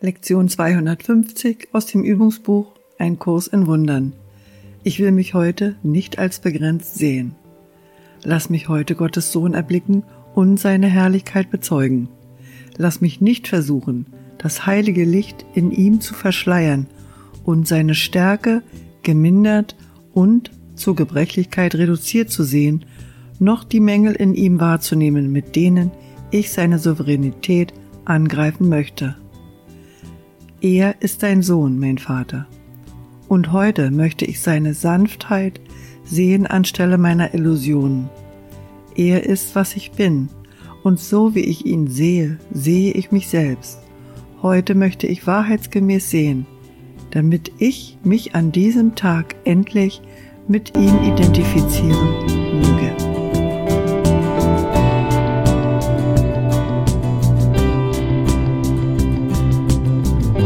Lektion 250 aus dem Übungsbuch Ein Kurs in Wundern. Ich will mich heute nicht als begrenzt sehen. Lass mich heute Gottes Sohn erblicken und seine Herrlichkeit bezeugen. Lass mich nicht versuchen, das heilige Licht in ihm zu verschleiern und seine Stärke gemindert und zur Gebrechlichkeit reduziert zu sehen, noch die Mängel in ihm wahrzunehmen, mit denen ich seine Souveränität angreifen möchte. Er ist dein Sohn, mein Vater. Und heute möchte ich seine Sanftheit sehen anstelle meiner Illusionen. Er ist, was ich bin, und so wie ich ihn sehe, sehe ich mich selbst. Heute möchte ich wahrheitsgemäß sehen, damit ich mich an diesem Tag endlich mit ihm identifizieren